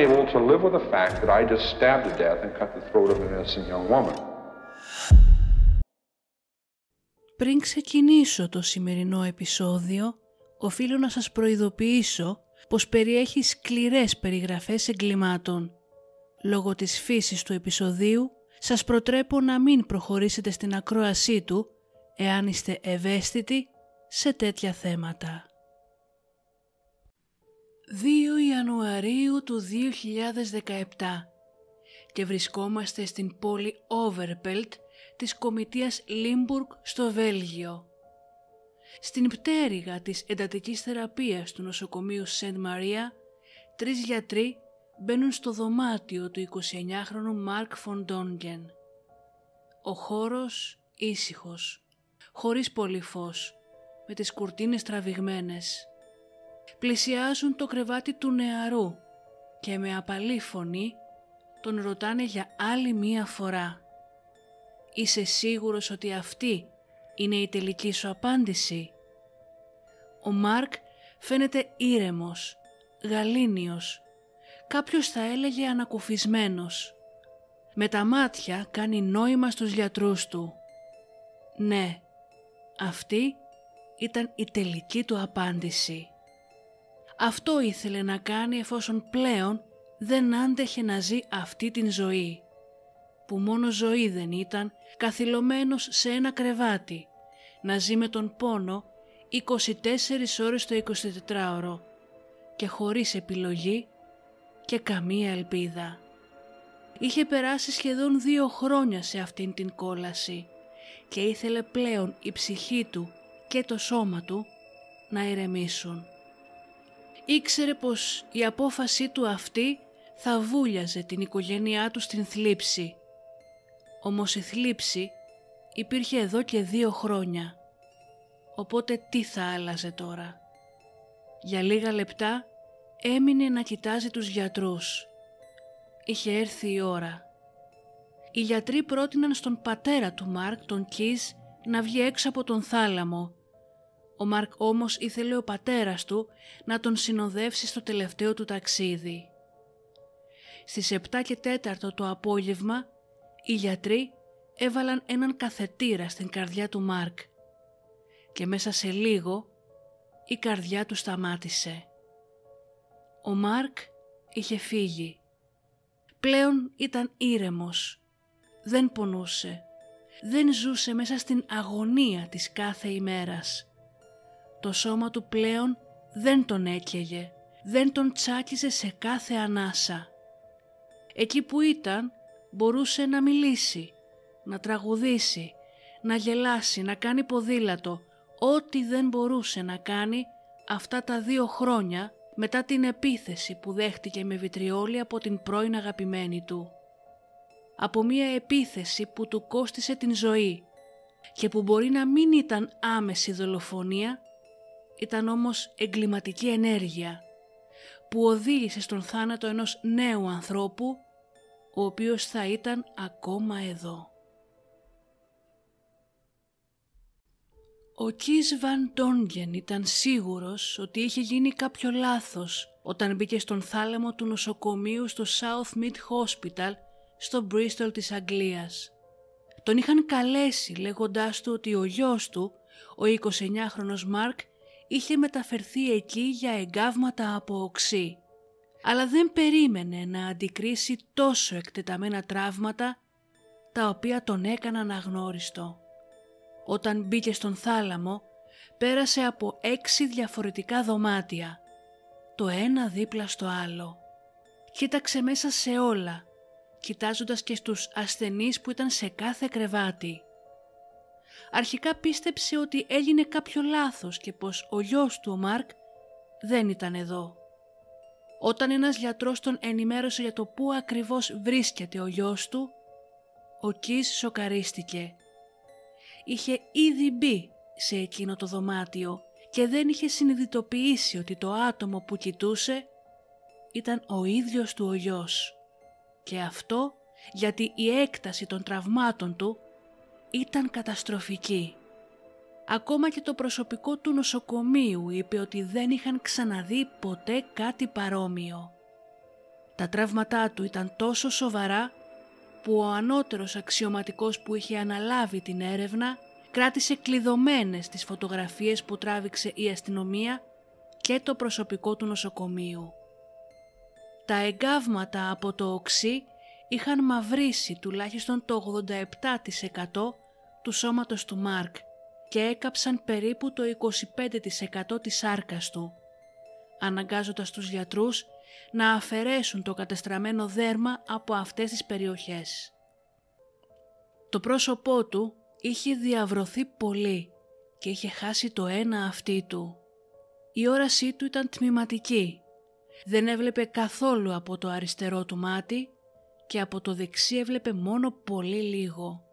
Unable to live with the fact that I just stabbed to death and cut the throat of an innocent young woman. Πριν ξεκινήσω το σημερινό επεισόδιο, οφείλω να σας προειδοποιήσω πως περιέχει σκληρές περιγραφές εγκλημάτων. Λόγω της φύσης του επεισοδίου, σας προτρέπω να μην προχωρήσετε στην ακρόασή του, εάν είστε ευαίσθητοι σε τέτοια θέματα. 2 Ιανουαρίου του 2017 και βρισκόμαστε στην πόλη Overpelt της κομητείας Λίμπουργκ στο Βέλγιο. Στην πτέρυγα της εντατικής θεραπείας του νοσοκομείου Σεντ Μαρία, τρεις γιατροί μπαίνουν στο δωμάτιο του 29χρονου Μαρκ Βαν Ντόνγκεν. Ο χώρος ήσυχος, χωρίς πολύ φως, με τις κουρτίνες τραβηγμένες. Πλησιάζουν το κρεβάτι του νεαρού και με απαλή φωνή τον ρωτάνε για άλλη μία φορά. Είσαι σίγουρος ότι αυτή είναι η τελική σου απάντηση; Ο Μάρκ φαίνεται ήρεμος, γαλήνιος, κάποιος θα έλεγε ανακουφισμένος. Με τα μάτια κάνει νόημα στους γιατρούς του. Ναι, αυτή ήταν η τελική του απάντηση. Αυτό ήθελε να κάνει εφόσον πλέον δεν άντεχε να ζει αυτή την ζωή. Που μόνο ζωή δεν ήταν καθυλωμένος σε ένα κρεβάτι, να ζει με τον πόνο 24 ώρες το 24ωρο και χωρίς επιλογή και καμία ελπίδα. Είχε περάσει σχεδόν δύο χρόνια σε αυτήν την κόλαση και ήθελε πλέον η ψυχή του και το σώμα του να ηρεμήσουν. Ήξερε πως η απόφασή του αυτή θα βούλιαζε την οικογένειά του στην θλίψη. Όμως η θλίψη υπήρχε εδώ και δύο χρόνια. Οπότε τι θα άλλαζε τώρα; Για λίγα λεπτά έμεινε να κοιτάζει τους γιατρούς. Είχε έρθει η ώρα. Οι γιατροί πρότειναν στον πατέρα του Μάρκ, τον Κις, να βγει έξω από τον θάλαμο. Ο Μάρκ όμως ήθελε ο πατέρας του να τον συνοδεύσει στο τελευταίο του ταξίδι. Στις 7 και 4 το απόγευμα, οι γιατροί έβαλαν έναν καθετήρα στην καρδιά του Μάρκ και μέσα σε λίγο η καρδιά του σταμάτησε. Ο Μάρκ είχε φύγει. Πλέον ήταν ήρεμος. Δεν πονούσε. Δεν ζούσε μέσα στην αγωνία της κάθε ημέρας. Το σώμα του πλέον δεν τον έκαιγε. Δεν τον τσάκιζε σε κάθε ανάσα. Εκεί που ήταν μπορούσε να μιλήσει, να τραγουδήσει, να γελάσει, να κάνει ποδήλατο, ό,τι δεν μπορούσε να κάνει αυτά τα δύο χρόνια μετά την επίθεση που δέχτηκε με βιτριόλι από την πρώην αγαπημένη του. Από μία επίθεση που του κόστισε την ζωή και που μπορεί να μην ήταν άμεση δολοφονία, ήταν όμως εγκληματική ενέργεια που οδήγησε στον θάνατο ενός νέου ανθρώπου ο οποίος θα ήταν ακόμα εδώ. Ο Κις Βαν Τόνγκεν ήταν σίγουρος ότι είχε γίνει κάποιο λάθος όταν μπήκε στον θάλαμο του νοσοκομείου στο South Mid Hospital στο Bristol της Αγγλίας. Τον είχαν καλέσει λέγοντάς του ότι ο γιος του, ο 29χρονος Μάρκ, είχε μεταφερθεί εκεί για εγκάβματα από οξύ. Αλλά δεν περίμενε να αντικρίσει τόσο εκτεταμένα τραύματα τα οποία τον έκαναν αγνώριστο. Όταν μπήκε στον θάλαμο, πέρασε από έξι διαφορετικά δωμάτια, το ένα δίπλα στο άλλο. Κοίταξε μέσα σε όλα, κοιτάζοντας και στους ασθενείς που ήταν σε κάθε κρεβάτι. Αρχικά πίστεψε ότι έγινε κάποιο λάθος και πως ο γιος του ο Μάρκ δεν ήταν εδώ. Όταν ένας γιατρός τον ενημέρωσε για το πού ακριβώς βρίσκεται ο γιος του, ο Κις σοκαρίστηκε. Είχε ήδη μπει σε εκείνο το δωμάτιο και δεν είχε συνειδητοποιήσει ότι το άτομο που κοιτούσε ήταν ο ίδιος του ο γιος. Και αυτό γιατί η έκταση των τραυμάτων του ήταν καταστροφική. Ακόμα και το προσωπικό του νοσοκομείου είπε ότι δεν είχαν ξαναδεί ποτέ κάτι παρόμοιο. Τα τραύματά του ήταν τόσο σοβαρά που ο ανώτερος αξιωματικός που είχε αναλάβει την έρευνα κράτησε κλειδωμένες τις φωτογραφίες που τράβηξε η αστυνομία και το προσωπικό του νοσοκομείου. Τα εγκάβματα από το οξύ είχαν μαυρίσει τουλάχιστον το 87% του σώματος του Μάρκ και έκαψαν περίπου το 25% της σάρκας του, αναγκάζοντας τους γιατρούς να αφαιρέσουν το κατεστραμμένο δέρμα από αυτές τις περιοχές. Το πρόσωπό του είχε διαβρωθεί πολύ και είχε χάσει το ένα αυτί του. Η όρασή του ήταν τμηματική. Δεν έβλεπε καθόλου από το αριστερό του μάτι και από το δεξί έβλεπε μόνο πολύ λίγο.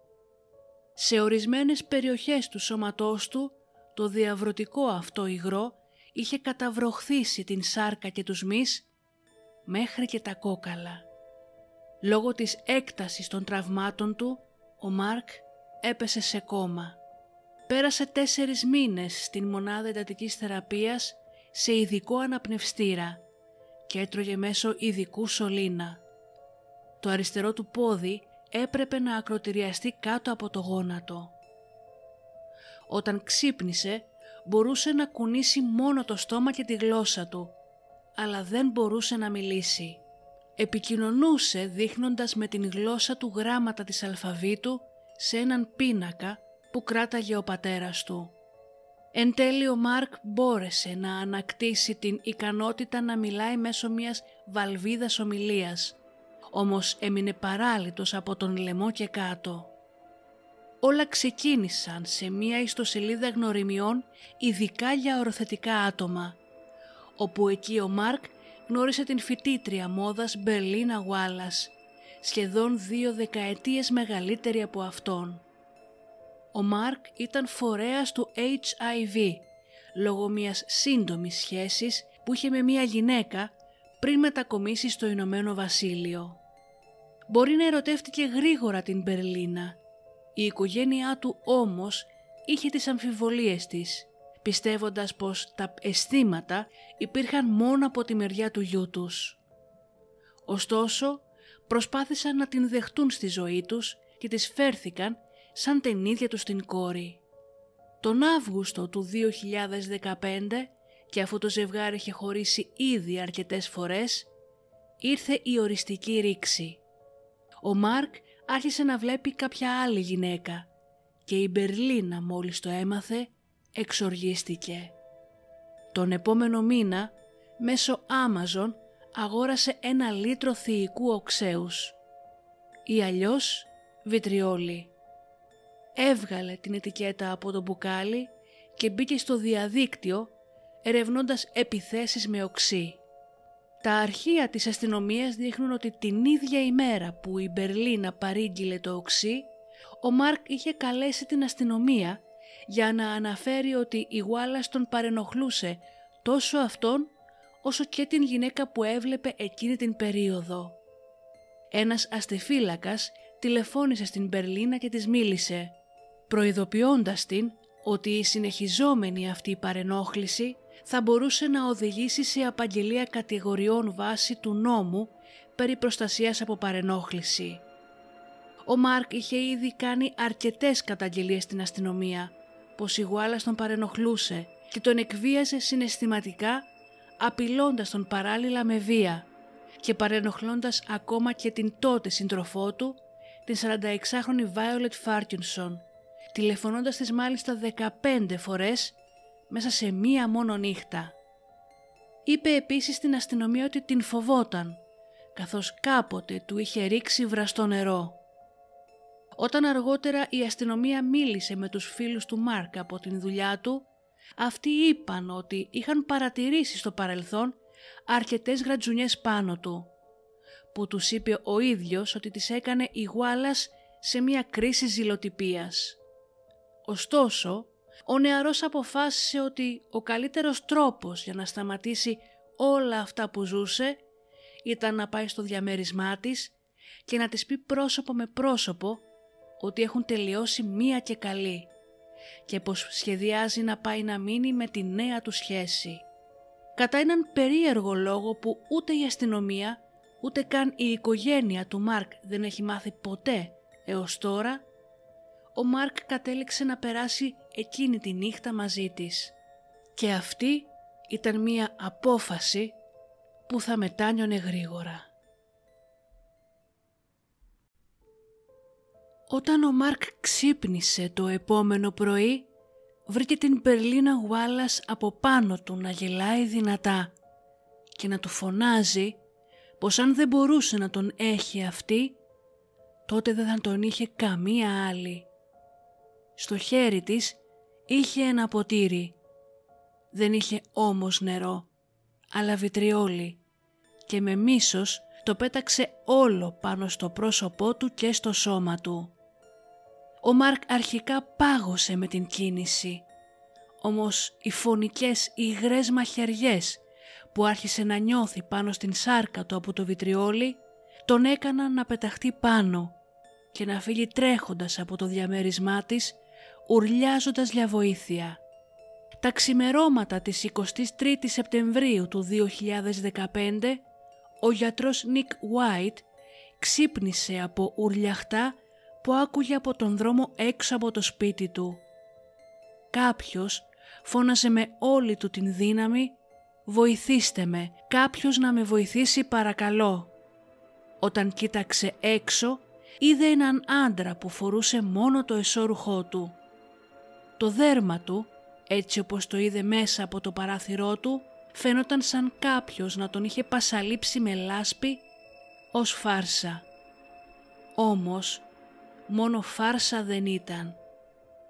Σε ορισμένες περιοχές του σώματός του το διαβρωτικό αυτό υγρό είχε καταβροχθήσει την σάρκα και τους μυς μέχρι και τα κόκαλα. Λόγω της έκτασης των τραυμάτων του, ο Μάρκ έπεσε σε κόμμα. Πέρασε τέσσερις μήνες στην μονάδα εντατικής θεραπείας σε ειδικό αναπνευστήρα και έτρωγε μέσω ειδικού σωλήνα. Το αριστερό του πόδι έπρεπε να ακροτηριαστεί κάτω από το γόνατο. Όταν ξύπνησε μπορούσε να κουνήσει μόνο το στόμα και τη γλώσσα του, αλλά δεν μπορούσε να μιλήσει. Επικοινωνούσε δείχνοντας με την γλώσσα του γράμματα της αλφαβήτου σε έναν πίνακα που κράταγε ο πατέρας του. Εν τέλει ο Μάρκ μπόρεσε να ανακτήσει την ικανότητα να μιλάει μέσω μιας βαλβίδας ομιλίας, όμως έμεινε παράλυτος από τον λαιμό και κάτω. Όλα ξεκίνησαν σε μια ιστοσελίδα γνωριμιών ειδικά για οροθετικά άτομα, όπου εκεί ο Μάρκ γνώρισε την φοιτήτρια μόδας Μπερλίνα Γουάλλας, σχεδόν δύο δεκαετίες μεγαλύτερη από αυτόν. Ο Μάρκ ήταν φορέας του HIV λόγω μιας σύντομης σχέσης που είχε με μια γυναίκα πριν μετακομίσει στο Ηνωμένο Βασίλειο. Μπορεί να ερωτεύτηκε γρήγορα την Μπερλίνα. Η οικογένειά του όμως είχε τις αμφιβολίες της, πιστεύοντας πως τα αισθήματα υπήρχαν μόνο από τη μεριά του γιού τους. Ωστόσο, προσπάθησαν να την δεχτούν στη ζωή τους και τις φέρθηκαν σαν την ίδια τους την κόρη. Τον Αύγουστο του 2015 και αφού το ζευγάρι είχε χωρίσει ήδη αρκετές φορές, ήρθε η οριστική ρήξη. Ο Μάρκ άρχισε να βλέπει κάποια άλλη γυναίκα και η Μπερλίνα μόλις το έμαθε εξοργίστηκε. Τον επόμενο μήνα μέσω Amazon αγόρασε ένα λίτρο θηϊκού οξέους ή αλλιώς βιτριόλι. Έβγαλε την ετικέτα από το μπουκάλι και μπήκε στο διαδίκτυο ερευνώντας επιθέσεις με οξύ. Τα αρχεία της αστυνομίας δείχνουν ότι την ίδια ημέρα που η Μπερλίνα παρήγγειλε το οξύ, ο Μάρκ είχε καλέσει την αστυνομία για να αναφέρει ότι η Γουάλλας τον παρενοχλούσε τόσο αυτόν όσο και την γυναίκα που έβλεπε εκείνη την περίοδο. Ένας αστεφύλακας τηλεφώνησε στην Μπερλίνα και της μίλησε, προειδοποιώντας την ότι η συνεχιζόμενη αυτή παρενόχληση θα μπορούσε να οδηγήσει σε απαγγελία κατηγοριών βάση του νόμου περί προστασίας από παρενόχληση. Ο Μάρκ είχε ήδη κάνει αρκετές καταγγελίες στην αστυνομία πως η Γουάλας τον παρενοχλούσε και τον εκβίαζε συναισθηματικά απειλώντας τον παράλληλα με βία και παρενοχλώντας ακόμα και την τότε σύντροφό του, την 46χρονη Violet Φάρκινσον, τηλεφωνώντας της μάλιστα 15 φορές μέσα σε μία μόνο νύχτα. Είπε επίσης στην αστυνομία ότι την φοβόταν, καθώς κάποτε του είχε ρίξει βραστό νερό. Όταν αργότερα η αστυνομία μίλησε με τους φίλους του Μάρκ από την δουλειά του, αυτοί είπαν ότι είχαν παρατηρήσει στο παρελθόν αρκετές γρατζουνιές πάνω του, που τους είπε ο ίδιος ότι τις έκανε igualas σε μια κρίση ζηλοτυπίας. Ωστόσο, ο νεαρός αποφάσισε ότι ο καλύτερος τρόπος για να σταματήσει όλα αυτά που ζούσε ήταν να πάει στο διαμέρισμά της και να της πει πρόσωπο με πρόσωπο ότι έχουν τελειώσει μία και καλή και πως σχεδιάζει να πάει να μείνει με τη νέα του σχέση. Κατά έναν περίεργο λόγο που ούτε η αστυνομία ούτε καν η οικογένεια του Μάρκ δεν έχει μάθει ποτέ έως τώρα, ο Μάρκ κατέληξε να περάσει εκείνη τη νύχτα μαζί της. Και αυτή ήταν μία απόφαση που θα μετάνιωνε γρήγορα. Όταν ο Μάρκ ξύπνησε το επόμενο πρωί, βρήκε την Περλίνα Γουάλλας από πάνω του να γελάει δυνατά και να του φωνάζει πως αν δεν μπορούσε να τον έχει αυτή, τότε δεν θα τον είχε καμία άλλη. Στο χέρι της είχε ένα ποτήρι. Δεν είχε όμως νερό, αλλά βιτριόλι και με μίσος το πέταξε όλο πάνω στο πρόσωπό του και στο σώμα του. Ο Μάρκ αρχικά πάγωσε με την κίνηση, όμως οι φωνικές υγρές μαχαιριές που άρχισε να νιώθει πάνω στην σάρκα του από το βιτριόλι τον έκαναν να πεταχτεί πάνω και να φύγει τρέχοντας από το διαμέρισμά της ουρλιάζοντας για βοήθεια. Τα ξημερώματα της 23ης Σεπτεμβρίου του 2015 ο γιατρός Νίκ White ξύπνησε από ουρλιαχτά που άκουγε από τον δρόμο έξω από το σπίτι του. Κάποιος φώνασε με όλη του την δύναμη «Βοηθήστε με, κάποιος να με βοηθήσει παρακαλώ». Όταν κοίταξε έξω είδε έναν άντρα που φορούσε μόνο το εσώρουχό του. Το δέρμα του, έτσι όπως το είδε μέσα από το παράθυρό του, φαίνονταν σαν κάποιος να τον είχε πασαλείψει με λάσπη ως φάρσα. Όμως μόνο φάρσα δεν ήταν.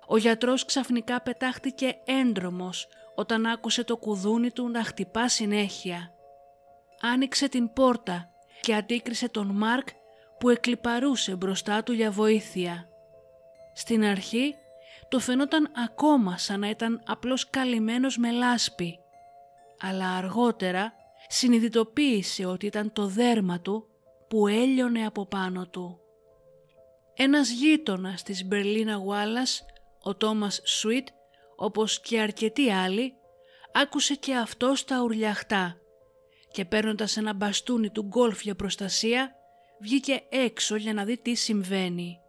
Ο γιατρός ξαφνικά πετάχτηκε έντρομος όταν άκουσε το κουδούνι του να χτυπά συνέχεια. Άνοιξε την πόρτα και αντίκρισε τον Μάρκ που εκλυπαρούσε μπροστά του για βοήθεια. Στην αρχή το φαινόταν ακόμα σαν να ήταν απλώς καλυμμένος με λάσπη, αλλά αργότερα συνειδητοποίησε ότι ήταν το δέρμα του που έλειωνε από πάνω του. Ένας γείτονας της Μπερλίνα Γουάλλας, ο Τόμας Σουίτ, όπως και αρκετοί άλλοι, άκουσε και αυτό τα ουρλιαχτά και παίρνοντας ένα μπαστούνι του γκολφ για προστασία, βγήκε έξω για να δει τι συμβαίνει.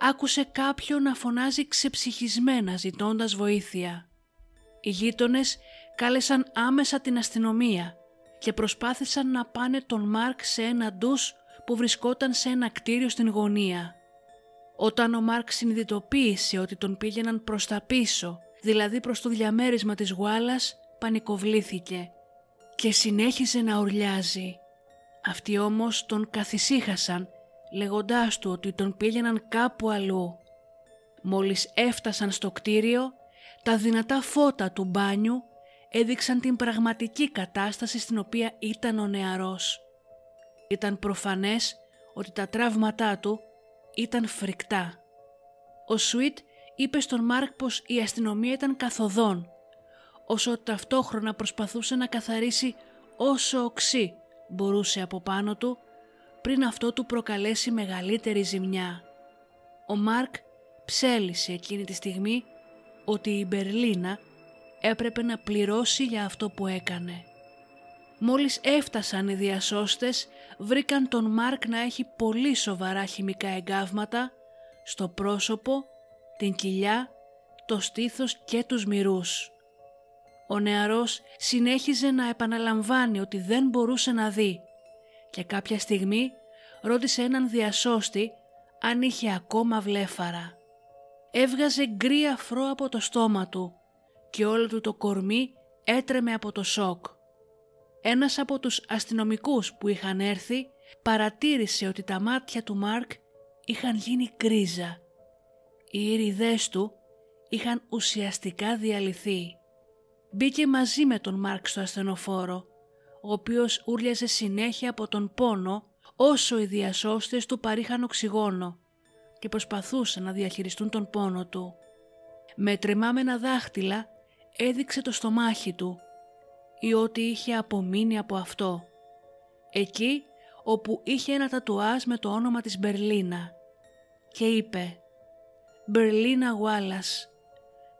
Άκουσε κάποιον να φωνάζει ξεψυχισμένα ζητώντας βοήθεια. Οι γείτονες κάλεσαν άμεσα την αστυνομία και προσπάθησαν να πάνε τον Μάρκ σε ένα ντους που βρισκόταν σε ένα κτίριο στην γωνία. Όταν ο Μάρκ συνειδητοποίησε ότι τον πήγαιναν προς τα πίσω, δηλαδή προς το διαμέρισμα της γουάλας, πανικοβλήθηκε και συνέχισε να ουρλιάζει. Αυτοί όμως τον καθησύχασαν λέγοντάς του ότι τον πήγαιναν κάπου αλλού. Μόλις έφτασαν στο κτίριο, τα δυνατά φώτα του μπάνιου έδειξαν την πραγματική κατάσταση στην οποία ήταν ο νεαρός. Ήταν προφανές ότι τα τραύματά του ήταν φρικτά. Ο Σουίτ είπε στον Μάρκ πως η αστυνομία ήταν καθοδόν, όσο ταυτόχρονα προσπαθούσε να καθαρίσει όσο οξύ μπορούσε από πάνω του πριν αυτό του προκαλέσει μεγαλύτερη ζημιά. Ο Μάρκ ψέλισε εκείνη τη στιγμή ότι η Μπερλίνα έπρεπε να πληρώσει για αυτό που έκανε. Μόλις έφτασαν οι διασώστες βρήκαν τον Μάρκ να έχει πολύ σοβαρά χημικά εγκάβματα στο πρόσωπο, την κοιλιά, το στήθος και τους μυρούς. Ο νεαρός συνέχιζε να επαναλαμβάνει ότι δεν μπορούσε να δει και κάποια στιγμή ρώτησε έναν διασώστη αν είχε ακόμα βλέφαρα. Έβγαζε γκρι αφρό από το στόμα του και όλο του το κορμί έτρεμε από το σοκ. Ένας από τους αστυνομικούς που είχαν έρθει παρατήρησε ότι τα μάτια του Μάρκ είχαν γίνει γκρίζα. Οι ήριδές του είχαν ουσιαστικά διαλυθεί. Μπήκε μαζί με τον Μάρκ στο ασθενοφόρο, ο οποίος ούρλιαζε συνέχεια από τον πόνο όσο οι διασώστες του παρήχαν οξυγόνο και προσπαθούσαν να διαχειριστούν τον πόνο του. Με τρεμάμενα δάχτυλα έδειξε το στομάχι του ή ότι είχε απομείνει από αυτό. Εκεί όπου είχε ένα τατουάζ με το όνομα της Μπερλίνα και είπε «Μπερλίνα Γουάλας,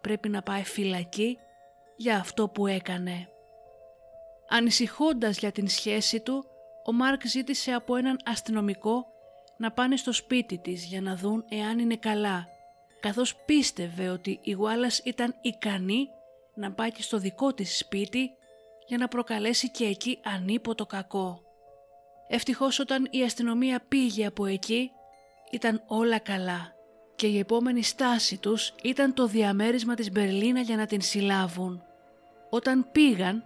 πρέπει να πάει φυλακή για αυτό που έκανε». Ανησυχώντας για την σχέση του, ο Μάρκ ζήτησε από έναν αστυνομικό να πάνε στο σπίτι της για να δουν εάν είναι καλά, καθώς πίστευε ότι η Γουάλας ήταν ικανή να πάει και στο δικό της σπίτι για να προκαλέσει και εκεί ανίποτο κακό. Ευτυχώς όταν η αστυνομία πήγε από εκεί ήταν όλα καλά και η επόμενη στάση τους ήταν το διαμέρισμα της Μπερλίνα για να την συλλάβουν. Όταν πήγαν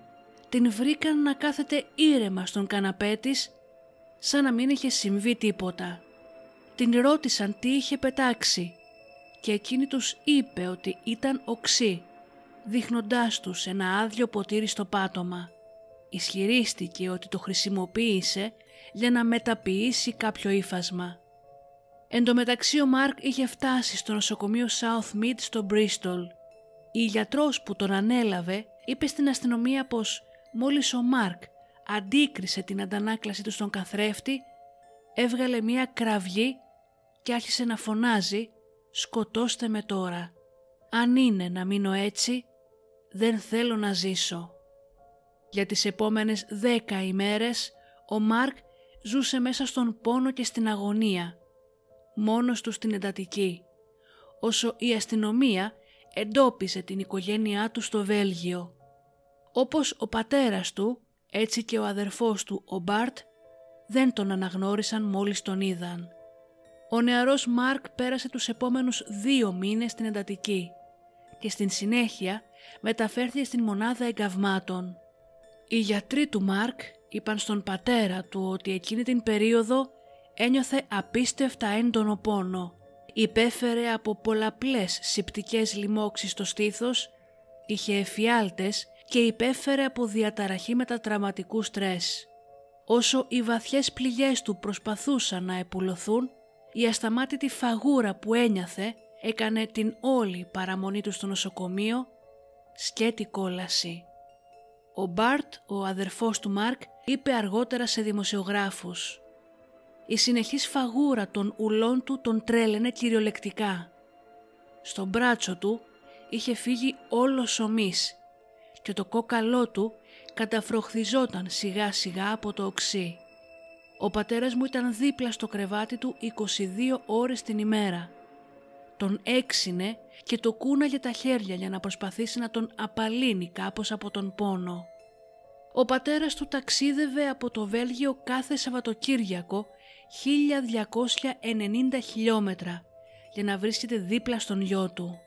την βρήκαν να κάθεται ήρεμα στον καναπέ της σαν να μην είχε συμβεί τίποτα. Την ρώτησαν τι είχε πετάξει και εκείνη τους είπε ότι ήταν οξύ δείχνοντάς τους ένα άδειο ποτήρι στο πάτωμα. Ισχυρίστηκε ότι το χρησιμοποίησε για να μεταποιήσει κάποιο ύφασμα. Εν τω μεταξύ ο Μάρκ είχε φτάσει στο νοσοκομείο South Mid στο Bristol. Η γιατρός που τον ανέλαβε είπε στην αστυνομία πως μόλις ο Μάρκ αντίκρισε την αντανάκλαση του στον καθρέφτη, έβγαλε μία κραυγή και άρχισε να φωνάζει «Σκοτώστε με τώρα». Αν είναι να μείνω έτσι, δεν θέλω να ζήσω. Για τις επόμενες δέκα ημέρες ο Μάρκ ζούσε μέσα στον πόνο και στην αγωνία, μόνος του στην εντατική, όσο η αστυνομία εντόπισε την οικογένειά του στο Βέλγιο. Όπως ο πατέρας του, έτσι και ο αδερφός του, ο Μπάρτ, δεν τον αναγνώρισαν μόλις τον είδαν. Ο νεαρός Μάρκ πέρασε τους επόμενους δύο μήνες στην εντατική και στην συνέχεια μεταφέρθηκε στην μονάδα εγκαυμάτων. Οι γιατροί του Μάρκ είπαν στον πατέρα του ότι εκείνη την περίοδο ένιωθε απίστευτα έντονο πόνο. Υπέφερε από πολλαπλές συπτικές λοιμώξεις στο στήθος, είχε εφιάλτες και υπέφερε από διαταραχή μετατραυματικού στρες. Όσο οι βαθιές πληγές του προσπαθούσαν να επουλωθούν, η ασταμάτητη φαγούρα που ένιαθε έκανε την όλη παραμονή του στο νοσοκομείο σκέτη κόλαση. Ο Μπάρτ, ο αδερφός του Μάρκ, είπε αργότερα σε δημοσιογράφους «Η συνεχής φαγούρα των ουλών του τον τρέλαινε κυριολεκτικά. Στον μπράτσο του είχε φύγει όλος ομής και το κόκαλό του καταφροχθιζόταν σιγά σιγά από το οξύ. Ο πατέρας μου ήταν δίπλα στο κρεβάτι του 22 ώρες την ημέρα. Τον έξινε και το κούναγε τα χέρια για να προσπαθήσει να τον απαλύνει κάπως από τον πόνο. Ο πατέρας του ταξίδευε από το Βέλγιο κάθε Σαββατοκύριακο 1290 χιλιόμετρα για να βρίσκεται δίπλα στον γιο του.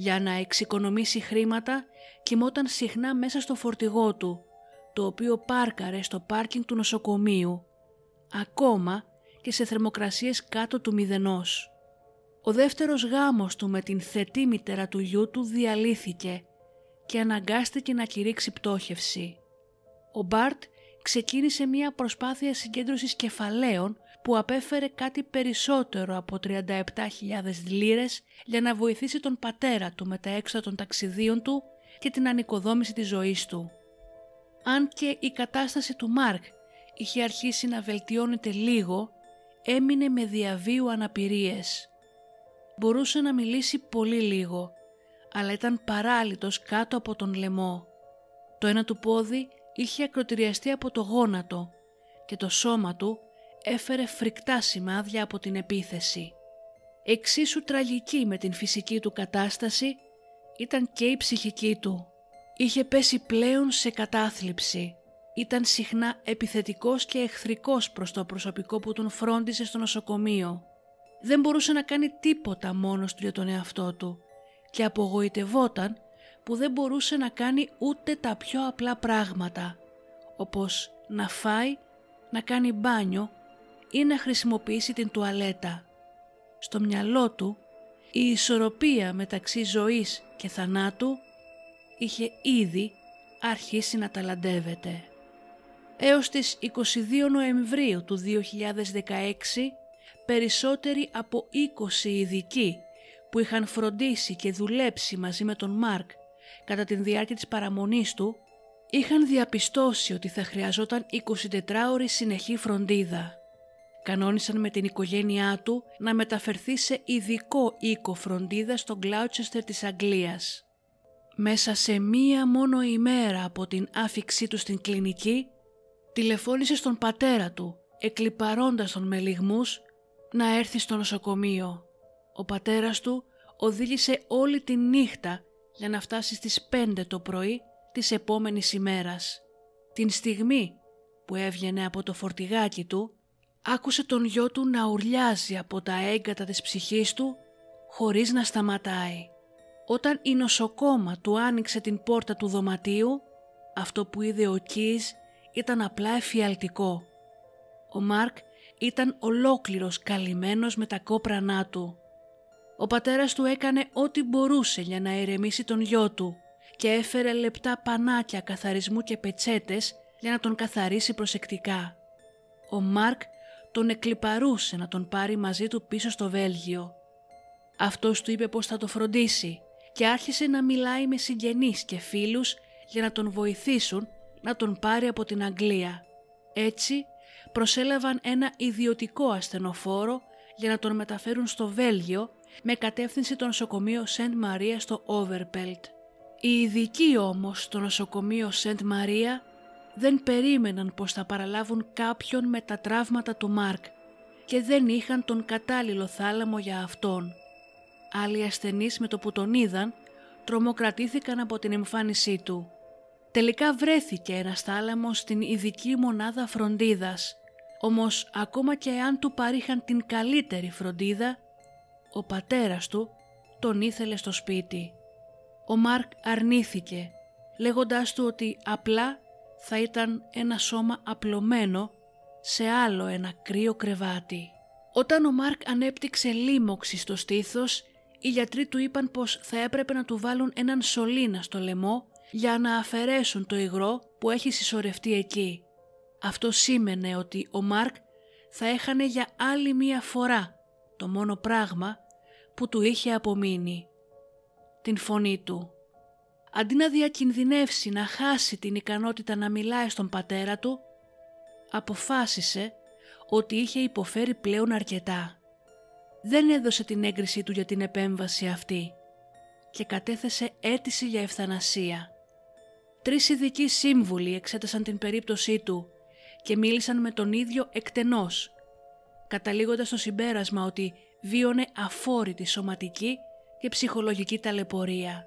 Για να εξοικονομήσει χρήματα κοιμόταν συχνά μέσα στο φορτηγό του, το οποίο πάρκαρε στο πάρκινγκ του νοσοκομείου, ακόμα και σε θερμοκρασίες κάτω του μηδενός. Ο δεύτερος γάμος του με την θετή μητέρα του γιού του διαλύθηκε και αναγκάστηκε να κηρύξει πτώχευση. Ο Μπάρτ ξεκίνησε μια προσπάθεια συγκέντρωσης κεφαλαίων που απέφερε κάτι περισσότερο από 37.000 λίρες για να βοηθήσει τον πατέρα του με τα έξοδα των ταξιδίων του και την ανοικοδόμηση της ζωής του. Αν και η κατάσταση του Μάρκ είχε αρχίσει να βελτιώνεται λίγο, έμεινε με διαβίου αναπηρίες. Μπορούσε να μιλήσει πολύ λίγο, αλλά ήταν παράλυτος κάτω από τον λαιμό. Το ένα του πόδι είχε ακροτηριαστεί από το γόνατο και το σώμα του έφερε φρικτά σημάδια από την επίθεση. Εξίσου τραγική με την φυσική του κατάσταση ήταν και η ψυχική του. Είχε πέσει πλέον σε κατάθλιψη. Ήταν συχνά επιθετικός και εχθρικός προς το προσωπικό που τον φρόντισε στο νοσοκομείο. Δεν μπορούσε να κάνει τίποτα μόνος του για τον εαυτό του και απογοητευόταν που δεν μπορούσε να κάνει ούτε τα πιο απλά πράγματα, όπως να φάει, να κάνει μπάνιο ή να χρησιμοποιήσει την τουαλέτα. Στο μυαλό του η ισορροπία μεταξύ ζωής και θανάτου είχε ήδη αρχίσει να ταλαντεύεται. Έως τις 22 Νοεμβρίου του 2016 περισσότεροι από 20 ειδικοί που είχαν φροντίσει και δουλέψει μαζί με τον Μάρκ κατά τη διάρκεια της παραμονής του είχαν διαπιστώσει ότι θα χρειαζόταν 24 ώρες συνεχή φροντίδα. Κανόνισαν με την οικογένειά του να μεταφερθεί σε ειδικό οίκο φροντίδας στο Γκλάουτσεστερ της Αγγλίας. Μέσα σε μία μόνο ημέρα από την άφηξή του στην κλινική, τηλεφώνησε στον πατέρα του, εκλυπαρώντας τον με λιγμούς, να έρθει στο νοσοκομείο. Ο πατέρας του οδήγησε όλη τη νύχτα για να φτάσει στις 5 το πρωί της επόμενης ημέρας. Την στιγμή που έβγαινε από το φορτηγάκι του, άκουσε τον γιο του να ουρλιάζει από τα έγκατα της ψυχής του χωρίς να σταματάει. Όταν η νοσοκόμα του άνοιξε την πόρτα του δωματίου, αυτό που είδε ο Κις ήταν απλά εφιαλτικό. Ο Μάρκ ήταν ολόκληρος καλυμμένος με τα κόπρανά του. Ο πατέρας του έκανε ό,τι μπορούσε για να ηρεμήσει τον γιο του και έφερε λεπτά πανάκια καθαρισμού και πετσέτες για να τον καθαρίσει προσεκτικά. Ο Μάρκ τον εκλυπαρούσε να τον πάρει μαζί του πίσω στο Βέλγιο. Αυτός του είπε πως θα το φροντίσει και άρχισε να μιλάει με συγγενείς και φίλους για να τον βοηθήσουν να τον πάρει από την Αγγλία. Έτσι προσέλαβαν ένα ιδιωτικό ασθενοφόρο για να τον μεταφέρουν στο Βέλγιο με κατεύθυνση το νοσοκομείο Σεντ Μαρία στο Overpelt. Οι ειδικοί όμως στο νοσοκομείο Σεντ Μαρία δεν περίμεναν πως θα παραλάβουν κάποιον με τα τραύματα του Μάρκ και δεν είχαν τον κατάλληλο θάλαμο για αυτόν. Άλλοι ασθενείς με το που τον είδαν τρομοκρατήθηκαν από την εμφάνισή του. Τελικά βρέθηκε ένας θάλαμος στην ειδική μονάδα φροντίδας, όμως ακόμα και αν του παρήχαν την καλύτερη φροντίδα, ο πατέρας του τον ήθελε στο σπίτι. Ο Μάρκ αρνήθηκε, λέγοντάς του ότι απλά θα ήταν ένα σώμα απλωμένο σε άλλο ένα κρύο κρεβάτι. Όταν ο Μάρκ ανέπτυξε λίμωξη στο στήθος, οι γιατροί του είπαν πως θα έπρεπε να του βάλουν έναν σωλήνα στο λαιμό για να αφαιρέσουν το υγρό που έχει συσσωρευτεί εκεί. Αυτό σήμαινε ότι ο Μάρκ θα έχανε για άλλη μία φορά το μόνο πράγμα που του είχε απομείνει. Την φωνή του. Αντί να διακινδυνεύσει να χάσει την ικανότητα να μιλάει στον πατέρα του, αποφάσισε ότι είχε υποφέρει πλέον αρκετά. Δεν έδωσε την έγκρισή του για την επέμβαση αυτή και κατέθεσε αίτηση για ευθανασία. Τρεις ειδικοί σύμβουλοι εξέτασαν την περίπτωσή του και μίλησαν με τον ίδιο εκτενώς, καταλήγοντας στο συμπέρασμα ότι βίωνε αφόρητη σωματική και ψυχολογική ταλαιπωρία.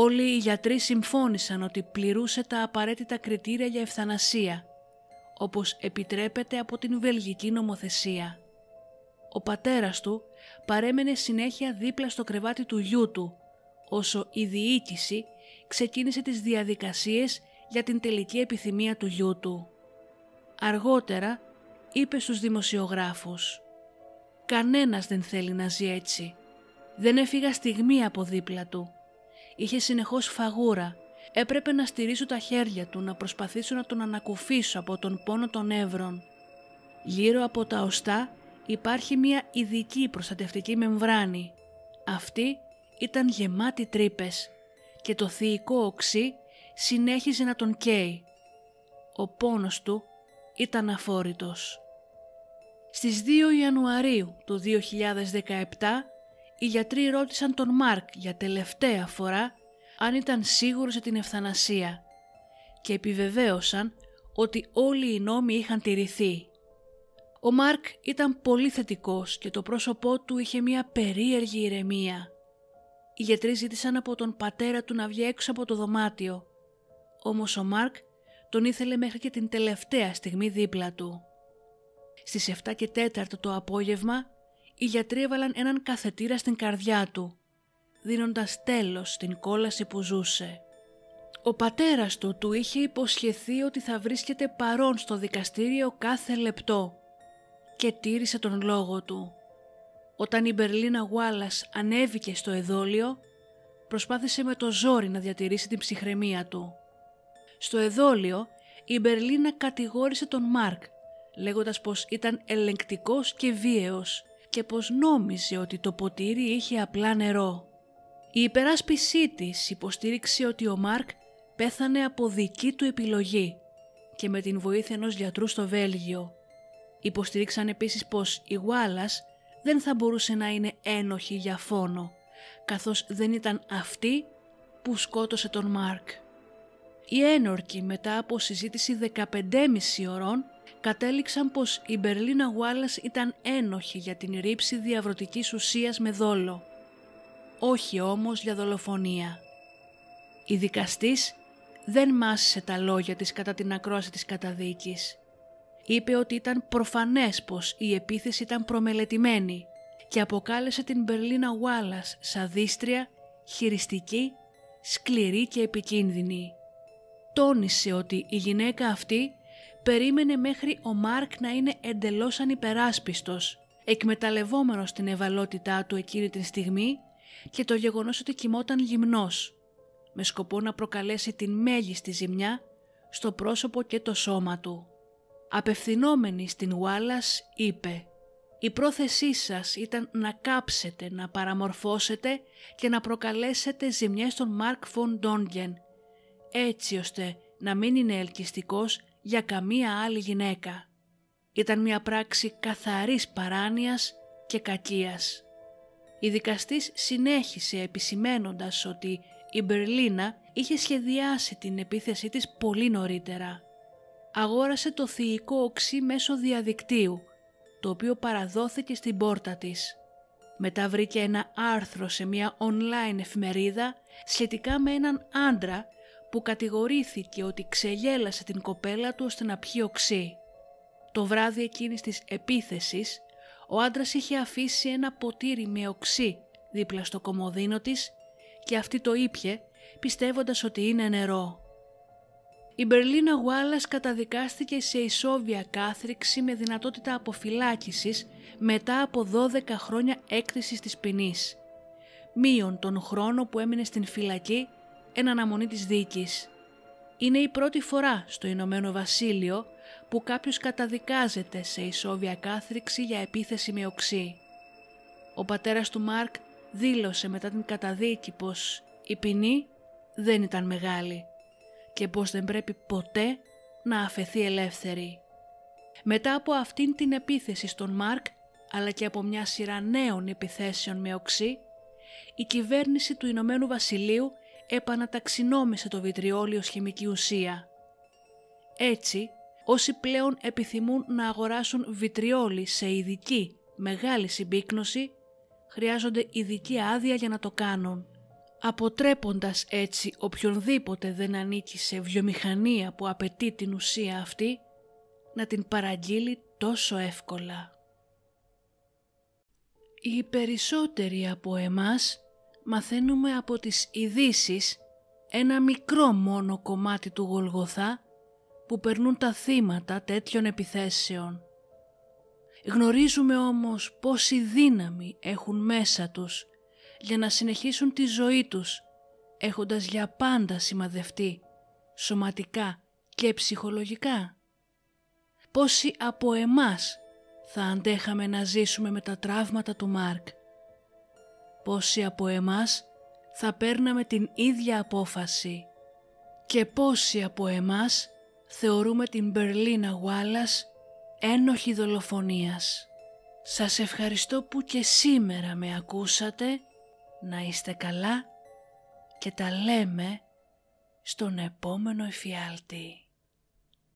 Όλοι οι γιατροί συμφώνησαν ότι πληρούσε τα απαραίτητα κριτήρια για ευθανασία, όπως επιτρέπεται από την βελγική νομοθεσία. Ο πατέρας του παρέμενε συνέχεια δίπλα στο κρεβάτι του γιού του, όσο η διοίκηση ξεκίνησε τις διαδικασίες για την τελική επιθυμία του γιού του. Αργότερα είπε στους δημοσιογράφους «Κανένας δεν θέλει να ζει έτσι. Δεν έφυγα στιγμή από δίπλα του. Είχε συνεχώς φαγούρα έπρεπε να στηρίσω τα χέρια του, να προσπαθήσω να τον ανακουφίσω από τον πόνο των νεύρων. Γύρω από τα οστά υπάρχει μια ειδική προστατευτική μεμβράνη. Αυτή ήταν γεμάτη τρύπες και το θηικό οξύ συνέχιζε να τον καίει. Ο πόνος του ήταν αφόρητος. Στις 2 Ιανουαρίου του 2017 οι γιατροί ρώτησαν τον Μάρκ για τελευταία φορά αν ήταν σίγουρος για την ευθανασία και επιβεβαίωσαν ότι όλοι οι νόμοι είχαν τηρηθεί. Ο Μάρκ ήταν πολύ θετικός και το πρόσωπό του είχε μια περίεργη ηρεμία. Οι γιατροί ζήτησαν από τον πατέρα του να βγει έξω από το δωμάτιο, όμως ο Μάρκ τον ήθελε μέχρι και την τελευταία στιγμή δίπλα του. Στις 7 και 4 το απόγευμα, οι γιατροί έβαλαν έναν καθετήρα στην καρδιά του, δίνοντας τέλος στην κόλαση που ζούσε. Ο πατέρας του του είχε υποσχεθεί ότι θα βρίσκεται παρόν στο δικαστήριο κάθε λεπτό και τήρησε τον λόγο του. Όταν η Μπερλίνα Γουάλας ανέβηκε στο εδόλιο, προσπάθησε με το ζόρι να διατηρήσει την ψυχραιμία του. Στο εδόλιο, η Μπερλίνα κατηγόρησε τον Μάρκ, λέγοντας πως ήταν ελεγκτικός και βίαιος και πως νόμιζε ότι το ποτήρι είχε απλά νερό. Η υπεράσπισή της υποστήριξε ότι ο Μάρκ πέθανε από δική του επιλογή και με την βοήθεια ενός γιατρού στο Βέλγιο. Υποστήριξαν επίσης πως η Γουάλας δεν θα μπορούσε να είναι ένοχη για φόνο, καθώς δεν ήταν αυτή που σκότωσε τον Μάρκ. Οι ένορκοι μετά από συζήτηση 15,5 ώρων κατέληξαν πως η Μπερλίνα Γουάλας ήταν ένοχη για την ρήψη διαβρωτικής ουσίας με δόλο. Όχι όμως για δολοφονία. Η δικαστής δεν μάσησε τα λόγια της κατά την ακρόαση της καταδίκης. Είπε ότι ήταν προφανές πως η επίθεση ήταν προμελετημένη και αποκάλεσε την Μπερλίνα Γουάλας σαδίστρια, χειριστική, σκληρή και επικίνδυνη. Τόνισε ότι η γυναίκα αυτή περίμενε μέχρι ο Μάρκ να είναι εντελώς ανυπεράσπιστος, εκμεταλλευόμενος την ευαλότητά του εκείνη την στιγμή και το γεγονός ότι κοιμόταν γυμνός, με σκοπό να προκαλέσει την μέγιστη ζημιά στο πρόσωπο και το σώμα του. Απευθυνόμενη στην Ουάλλας είπε «Η πρόθεσή σας ήταν να κάψετε, να παραμορφώσετε και να προκαλέσετε ζημιές στον Μάρκ Φον Ντόνγκεν, έτσι ώστε να μην είναι ελκυστικός για καμία άλλη γυναίκα. Ήταν μια πράξη καθαρής παράνοιας και κακίας. Η δικαστής συνέχισε επισημένοντας ότι η Μπερλίνα είχε σχεδιάσει την επίθεσή της πολύ νωρίτερα. Αγόρασε το θηικό οξύ μέσω διαδικτύου, το οποίο παραδόθηκε στην πόρτα της. Μετά βρήκε ένα άρθρο σε μια online εφημερίδα σχετικά με έναν άντρα που κατηγορήθηκε ότι ξεγέλασε την κοπέλα του ώστε να πιει οξύ. Το βράδυ εκείνης της επίθεσης, ο άντρας είχε αφήσει ένα ποτήρι με οξύ δίπλα στο κομοδίνο της και αυτή το ήπιε πιστεύοντας ότι είναι νερό. Η Μπερλίνα Γουάλλας καταδικάστηκε σε ισόβια κάθριξη με δυνατότητα αποφυλάκησης μετά από 12 χρόνια έκθεσης της ποινής. Μείον τον χρόνο που έμεινε στην φυλακή εν αναμονή της δίκης. Είναι η πρώτη φορά στο Ηνωμένο Βασίλειο που κάποιος καταδικάζεται σε ισόβια κάθριξη για επίθεση με οξύ. Ο πατέρας του Μάρκ δήλωσε μετά την καταδίκη πως η ποινή δεν ήταν μεγάλη και πως δεν πρέπει ποτέ να αφαιθεί ελεύθερη. Μετά από αυτήν την επίθεση στον Μάρκ αλλά και από μια σειρά νέων επιθέσεων με οξύ, η κυβέρνηση του Ηνωμένου Βασιλείου επαναταξινόμησε το βιτριόλιο ως χημική ουσία. Έτσι, όσοι πλέον επιθυμούν να αγοράσουν βιτριόλι σε ειδική μεγάλη συμπίκνωση, χρειάζονται ειδική άδεια για να το κάνουν, αποτρέποντας έτσι οποιονδήποτε δεν ανήκει σε βιομηχανία που απαιτεί την ουσία αυτή, να την παραγγείλει τόσο εύκολα. Οι περισσότεροι από εμάς μαθαίνουμε από τις ειδήσει ένα μικρό μόνο κομμάτι του Γολγοθά που περνούν τα θύματα τέτοιων επιθέσεων. Γνωρίζουμε όμως πόση δύναμη έχουν μέσα τους για να συνεχίσουν τη ζωή τους έχοντας για πάντα σημαδευτεί σωματικά και ψυχολογικά. Πόσοι από εμάς θα αντέχαμε να ζήσουμε με τα τραύματα του Μάρκ; Πόσοι από εμάς θα παίρναμε την ίδια απόφαση και πόσοι από εμάς θεωρούμε την Μπερλίνα Γουάλας ένοχη δολοφονίας. Σας ευχαριστώ που και σήμερα με ακούσατε, να είστε καλά και τα λέμε στον επόμενο εφιάλτη.